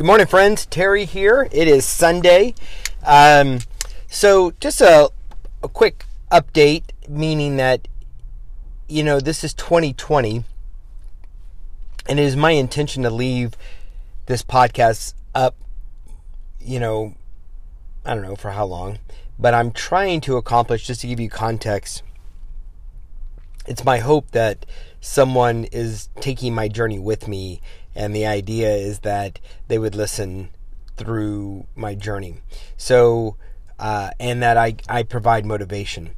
Good morning, friends. Terry here. It is Sunday. Um, so, just a, a quick update, meaning that, you know, this is 2020, and it is my intention to leave this podcast up, you know, I don't know for how long, but I'm trying to accomplish, just to give you context, it's my hope that someone is taking my journey with me and the idea is that they would listen through my journey. So, uh, and that I, I provide motivation.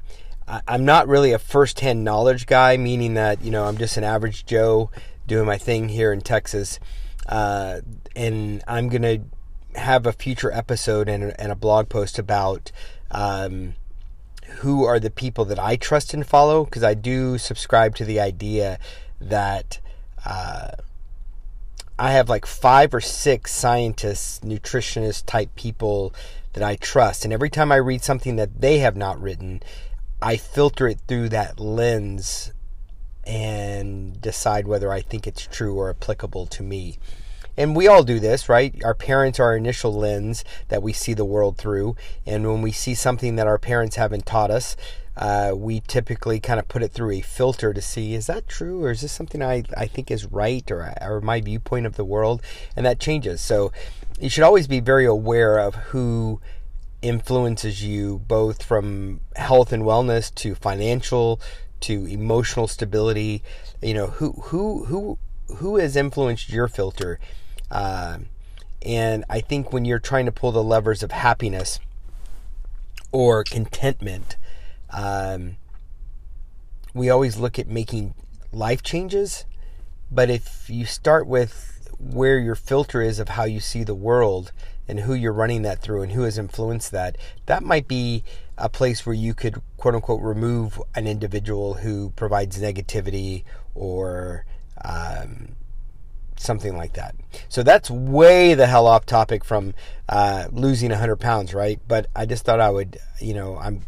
I, I'm not really a first hand knowledge guy, meaning that, you know, I'm just an average Joe doing my thing here in Texas. Uh, and I'm going to have a future episode and and a blog post about um, who are the people that I trust and follow, because I do subscribe to the idea that. Uh, I have like five or six scientists, nutritionist type people that I trust. And every time I read something that they have not written, I filter it through that lens and decide whether I think it's true or applicable to me. And we all do this, right? Our parents are our initial lens that we see the world through. And when we see something that our parents haven't taught us, uh, we typically kind of put it through a filter to see is that true or is this something I, I think is right or, or my viewpoint of the world and that changes so you should always be very aware of who influences you both from health and wellness to financial to emotional stability you know who who who who has influenced your filter uh, and I think when you're trying to pull the levers of happiness or contentment um, we always look at making life changes, but if you start with where your filter is of how you see the world and who you're running that through and who has influenced that, that might be a place where you could quote unquote remove an individual who provides negativity or um, something like that. So that's way the hell off topic from uh, losing 100 pounds, right? But I just thought I would, you know, I'm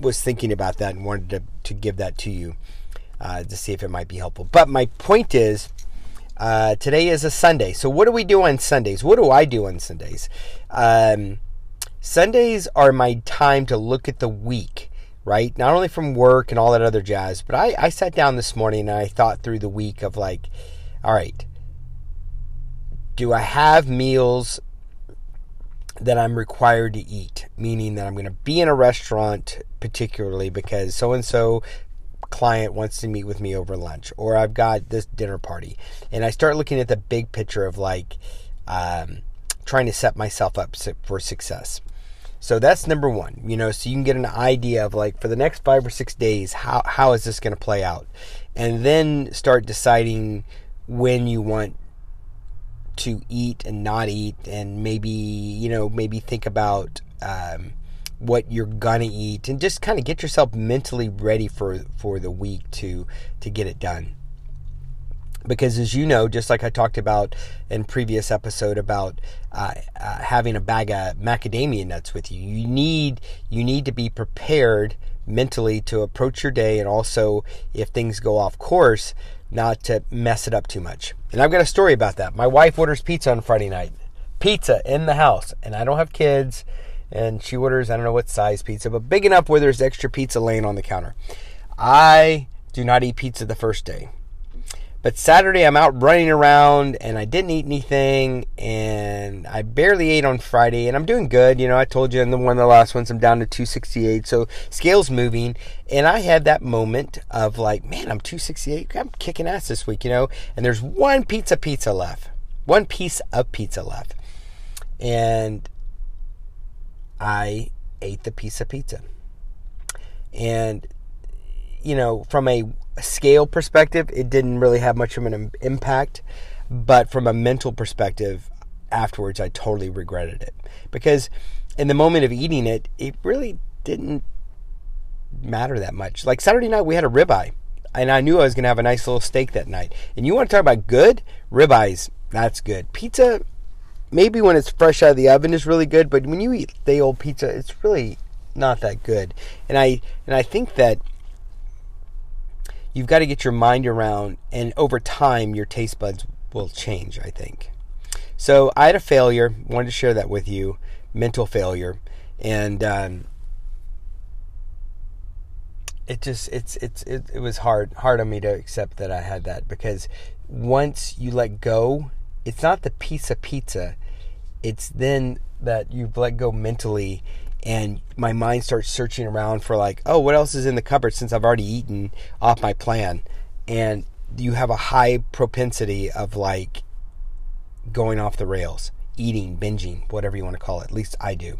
was thinking about that and wanted to, to give that to you uh, to see if it might be helpful. But my point is, uh, today is a Sunday. So what do we do on Sundays? What do I do on Sundays? Um, Sundays are my time to look at the week, right? Not only from work and all that other jazz, but I, I sat down this morning and I thought through the week of like, all right, do I have meals that I'm required to eat, meaning that I'm going to be in a restaurant particularly because so and so client wants to meet with me over lunch or I've got this dinner party. And I start looking at the big picture of like um, trying to set myself up for success. So that's number one, you know, so you can get an idea of like for the next five or six days, how, how is this going to play out? And then start deciding when you want to eat and not eat, and maybe you know maybe think about um, what you're gonna eat, and just kind of get yourself mentally ready for for the week to to get it done. Because as you know, just like I talked about in previous episode about uh, uh, having a bag of macadamia nuts with you, you need you need to be prepared mentally to approach your day, and also if things go off course, not to mess it up too much. And I've got a story about that. My wife orders pizza on Friday night. Pizza in the house. And I don't have kids. And she orders, I don't know what size pizza, but big enough where there's extra pizza laying on the counter. I do not eat pizza the first day. But Saturday, I'm out running around and I didn't eat anything and I barely ate on Friday and I'm doing good. You know, I told you in the one of the last ones, I'm down to 268. So scale's moving. And I had that moment of like, man, I'm 268. I'm kicking ass this week, you know, and there's one pizza pizza left, one piece of pizza left. And I ate the piece of pizza. And, you know, from a scale perspective, it didn't really have much of an impact. But from a mental perspective, afterwards, I totally regretted it. Because in the moment of eating it, it really didn't matter that much. Like Saturday night, we had a ribeye. And I knew I was going to have a nice little steak that night. And you want to talk about good? Ribeyes, that's good. Pizza, maybe when it's fresh out of the oven is really good. But when you eat the old pizza, it's really not that good. And I and I think that you've got to get your mind around, and over time, your taste buds will change, I think. So I had a failure. Wanted to share that with you. Mental failure, and um, it just it's it's it, it was hard hard on me to accept that I had that because once you let go, it's not the piece of pizza. It's then that you've let go mentally and my mind starts searching around for like, oh, what else is in the cupboard since I've already eaten off my plan. And you have a high propensity of like going off the rails, eating, binging, whatever you want to call it. At least I do.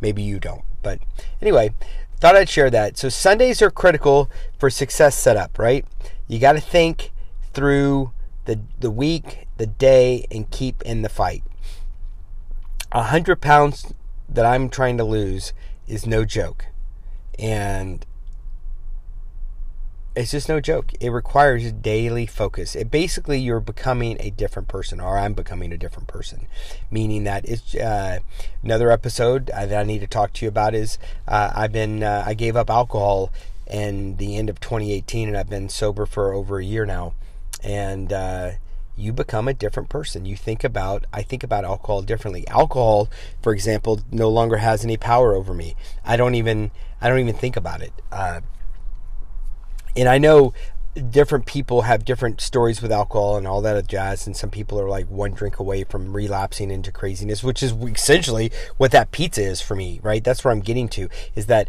Maybe you don't. But anyway, thought I'd share that. So Sundays are critical for success setup, right? You got to think through the the week, the day, and keep in the fight. A hundred pounds that I'm trying to lose is no joke, and it's just no joke. It requires daily focus. It basically you're becoming a different person, or I'm becoming a different person, meaning that it's uh, another episode uh, that I need to talk to you about. Is uh, I've been uh, I gave up alcohol in the end of 2018, and I've been sober for over a year now, and uh, you become a different person. You think about, I think about alcohol differently. Alcohol, for example, no longer has any power over me. I don't even, I don't even think about it. Uh, and I know different people have different stories with alcohol and all that jazz and some people are like one drink away from relapsing into craziness which is essentially what that pizza is for me right that's where i'm getting to is that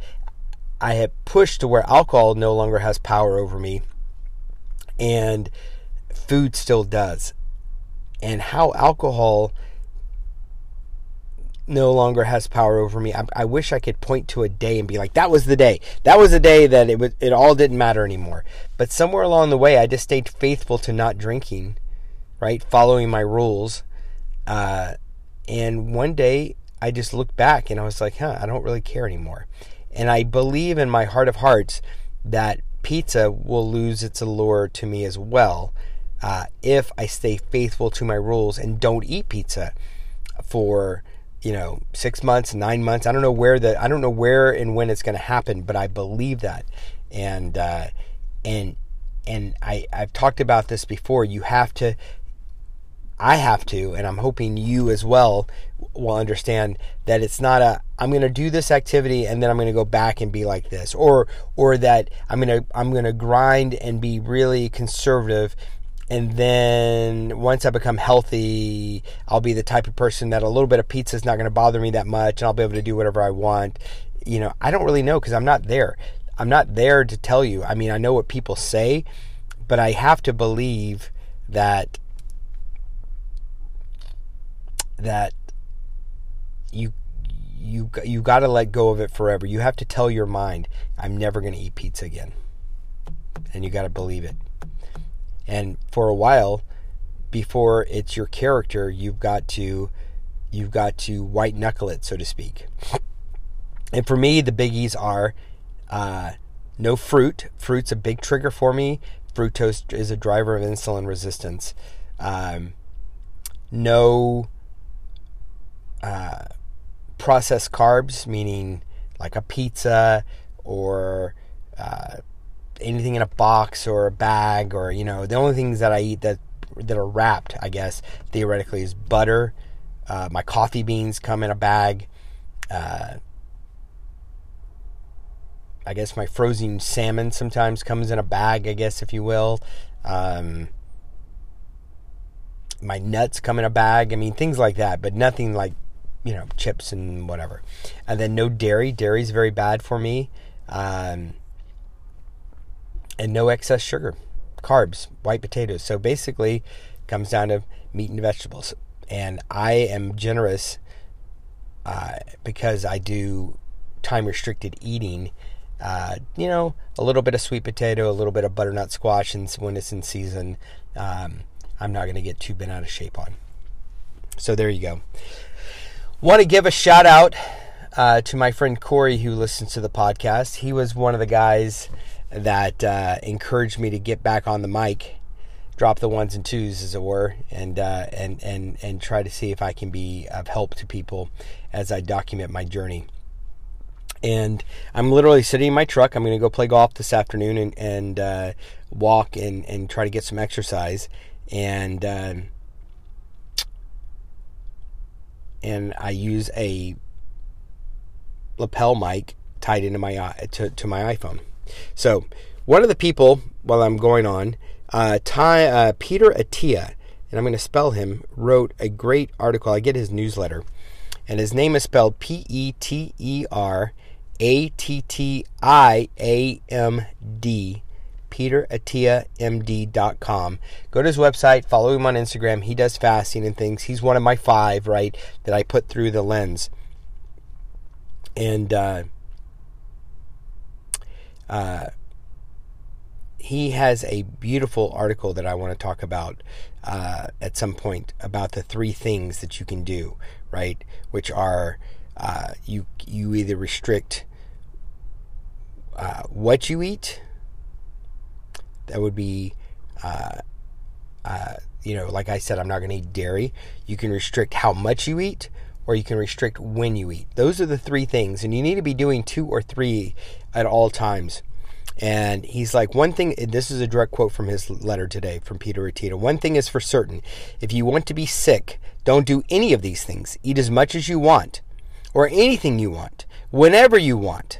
i have pushed to where alcohol no longer has power over me and food still does and how alcohol no longer has power over me. I, I, wish I could point to a day and be like, that was the day. That was the day that it was, it all didn't matter anymore. But somewhere along the way, I just stayed faithful to not drinking, right? Following my rules. Uh, and one day I just looked back and I was like, huh, I don't really care anymore. And I believe in my heart of hearts that pizza will lose its allure to me as well uh, if I stay faithful to my rules and don't eat pizza for you know, six months, nine months. I don't know where the I don't know where and when it's going to happen, but I believe that, and uh, and and I I've talked about this before. You have to. I have to, and I'm hoping you as well will understand that it's not a I'm going to do this activity and then I'm going to go back and be like this, or or that I'm going to I'm going to grind and be really conservative and then once I become healthy, I'll be the type of person that a little bit of pizza is not going to bother me that much, and I'll be able to do whatever I want. You know, I don't really know because I'm not there. I'm not there to tell you. I mean, I know what people say, but I have to believe that that you you you got to let go of it forever. You have to tell your mind, I'm never going to eat pizza again. And you got to believe it. And for a while, before it's your character, you've got to you've got to white knuckle it, so to speak. And for me, the biggies are uh, no fruit. Fruit's a big trigger for me. Fructose is a driver of insulin resistance. Um, no uh, processed carbs, meaning like a pizza or uh, anything in a box or a bag or you know the only things that I eat that that are wrapped, I guess theoretically, is butter. Uh, my coffee beans come in a bag. Uh, I guess my frozen salmon sometimes comes in a bag, I guess if you will. Um, my nuts come in a bag. I mean things like that, but nothing like you know chips and whatever. And then no dairy. Dairy is very bad for me. Um, and no excess sugar, carbs, white potatoes. So basically, comes down to meat and vegetables. And I am generous uh, because I do time restricted eating. Uh, you know, a little bit of sweet potato, a little bit of butternut squash, and when it's in season, um, I'm not going to get too bent out of shape on. So there you go. Want to give a shout out uh, to my friend Corey who listens to the podcast. He was one of the guys that uh, encouraged me to get back on the mic, drop the ones and twos, as it were, and uh, and and and try to see if I can be of help to people as I document my journey. And I'm literally sitting in my truck. I'm going to go play golf this afternoon and and uh, walk and and try to get some exercise. And um, and I use a lapel mic tied into my uh, to, to my iPhone. So one of the people while I'm going on, uh, Ty, uh, Peter Attia, and I'm going to spell him, wrote a great article. I get his newsletter, and his name is spelled P E T E R A T T I A M D. PeterAttiaMD.com. Go to his website, follow him on Instagram. He does fasting and things. He's one of my five, right, that I put through the lens. And uh, uh, he has a beautiful article that I want to talk about uh, at some point about the three things that you can do, right? Which are uh, you you either restrict uh, what you eat. That would be, uh, uh, you know, like I said, I'm not going to eat dairy. You can restrict how much you eat, or you can restrict when you eat. Those are the three things, and you need to be doing two or three at all times. And he's like, one thing, this is a direct quote from his letter today from Peter Attia. One thing is for certain if you want to be sick, don't do any of these things. Eat as much as you want, or anything you want, whenever you want.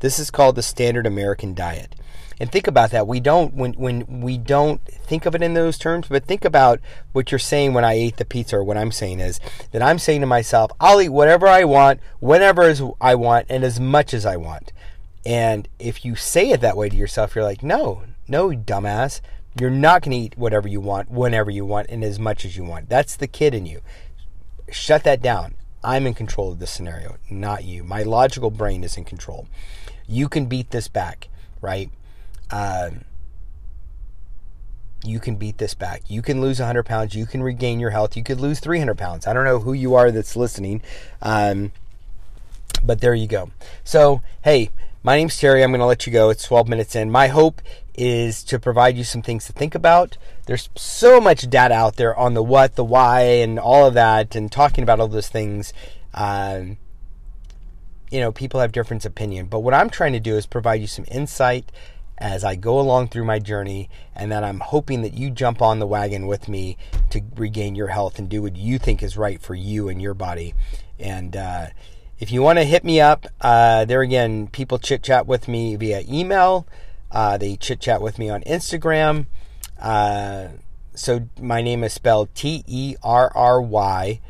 This is called the standard American diet. And think about that. We don't when when we don't think of it in those terms, but think about what you're saying when I ate the pizza or what I'm saying is that I'm saying to myself, I'll eat whatever I want, whenever I want, and as much as I want. And if you say it that way to yourself, you're like, no, no, dumbass. You're not going to eat whatever you want, whenever you want, and as much as you want. That's the kid in you. Shut that down. I'm in control of this scenario, not you. My logical brain is in control. You can beat this back, right? Um, you can beat this back. You can lose 100 pounds. You can regain your health. You could lose 300 pounds. I don't know who you are that's listening, um, but there you go. So, hey, my name's Terry. I'm going to let you go. It's 12 minutes in. My hope is to provide you some things to think about. There's so much data out there on the what, the why, and all of that, and talking about all those things. Um, you know, people have different opinion. But what I'm trying to do is provide you some insight as I go along through my journey, and that I'm hoping that you jump on the wagon with me to regain your health and do what you think is right for you and your body. And uh, if you want to hit me up, uh, there again, people chit chat with me via email. Uh, they chit chat with me on Instagram. Uh, so my name is spelled T E R R Y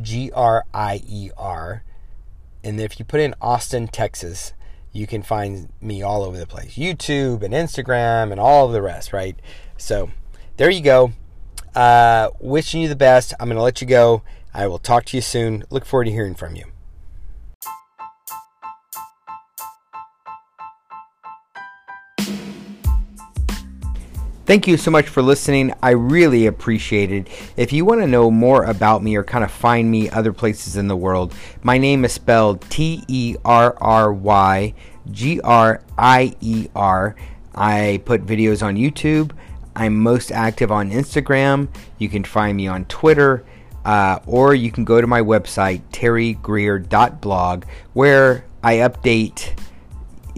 G R I E R. And if you put in Austin, Texas, you can find me all over the place YouTube and Instagram and all of the rest, right? So there you go. Uh, wishing you the best. I'm going to let you go. I will talk to you soon. Look forward to hearing from you. Thank you so much for listening. I really appreciate it. If you want to know more about me or kind of find me other places in the world, my name is spelled T E R R Y G R I E R. I put videos on YouTube. I'm most active on Instagram. You can find me on Twitter. Uh, or you can go to my website, terrygrier.blog, where I update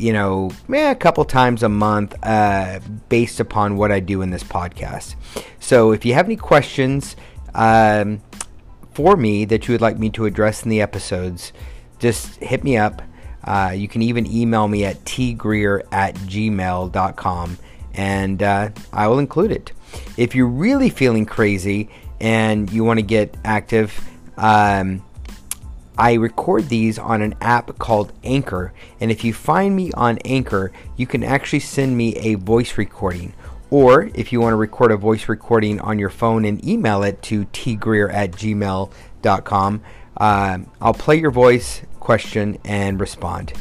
you know, eh, a couple times a month uh, based upon what I do in this podcast. So if you have any questions um, for me that you would like me to address in the episodes, just hit me up. Uh, you can even email me at tgrier at gmail.com and uh, I will include it. If you're really feeling crazy and you want to get active, um, I record these on an app called Anchor, and if you find me on Anchor, you can actually send me a voice recording. Or if you want to record a voice recording on your phone and email it to tgrier at gmail.com, uh, I'll play your voice, question, and respond.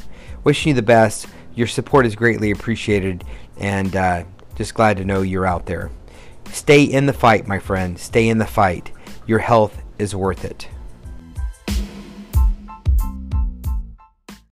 Wishing you the best. Your support is greatly appreciated, and uh, just glad to know you're out there. Stay in the fight, my friend. Stay in the fight. Your health is worth it.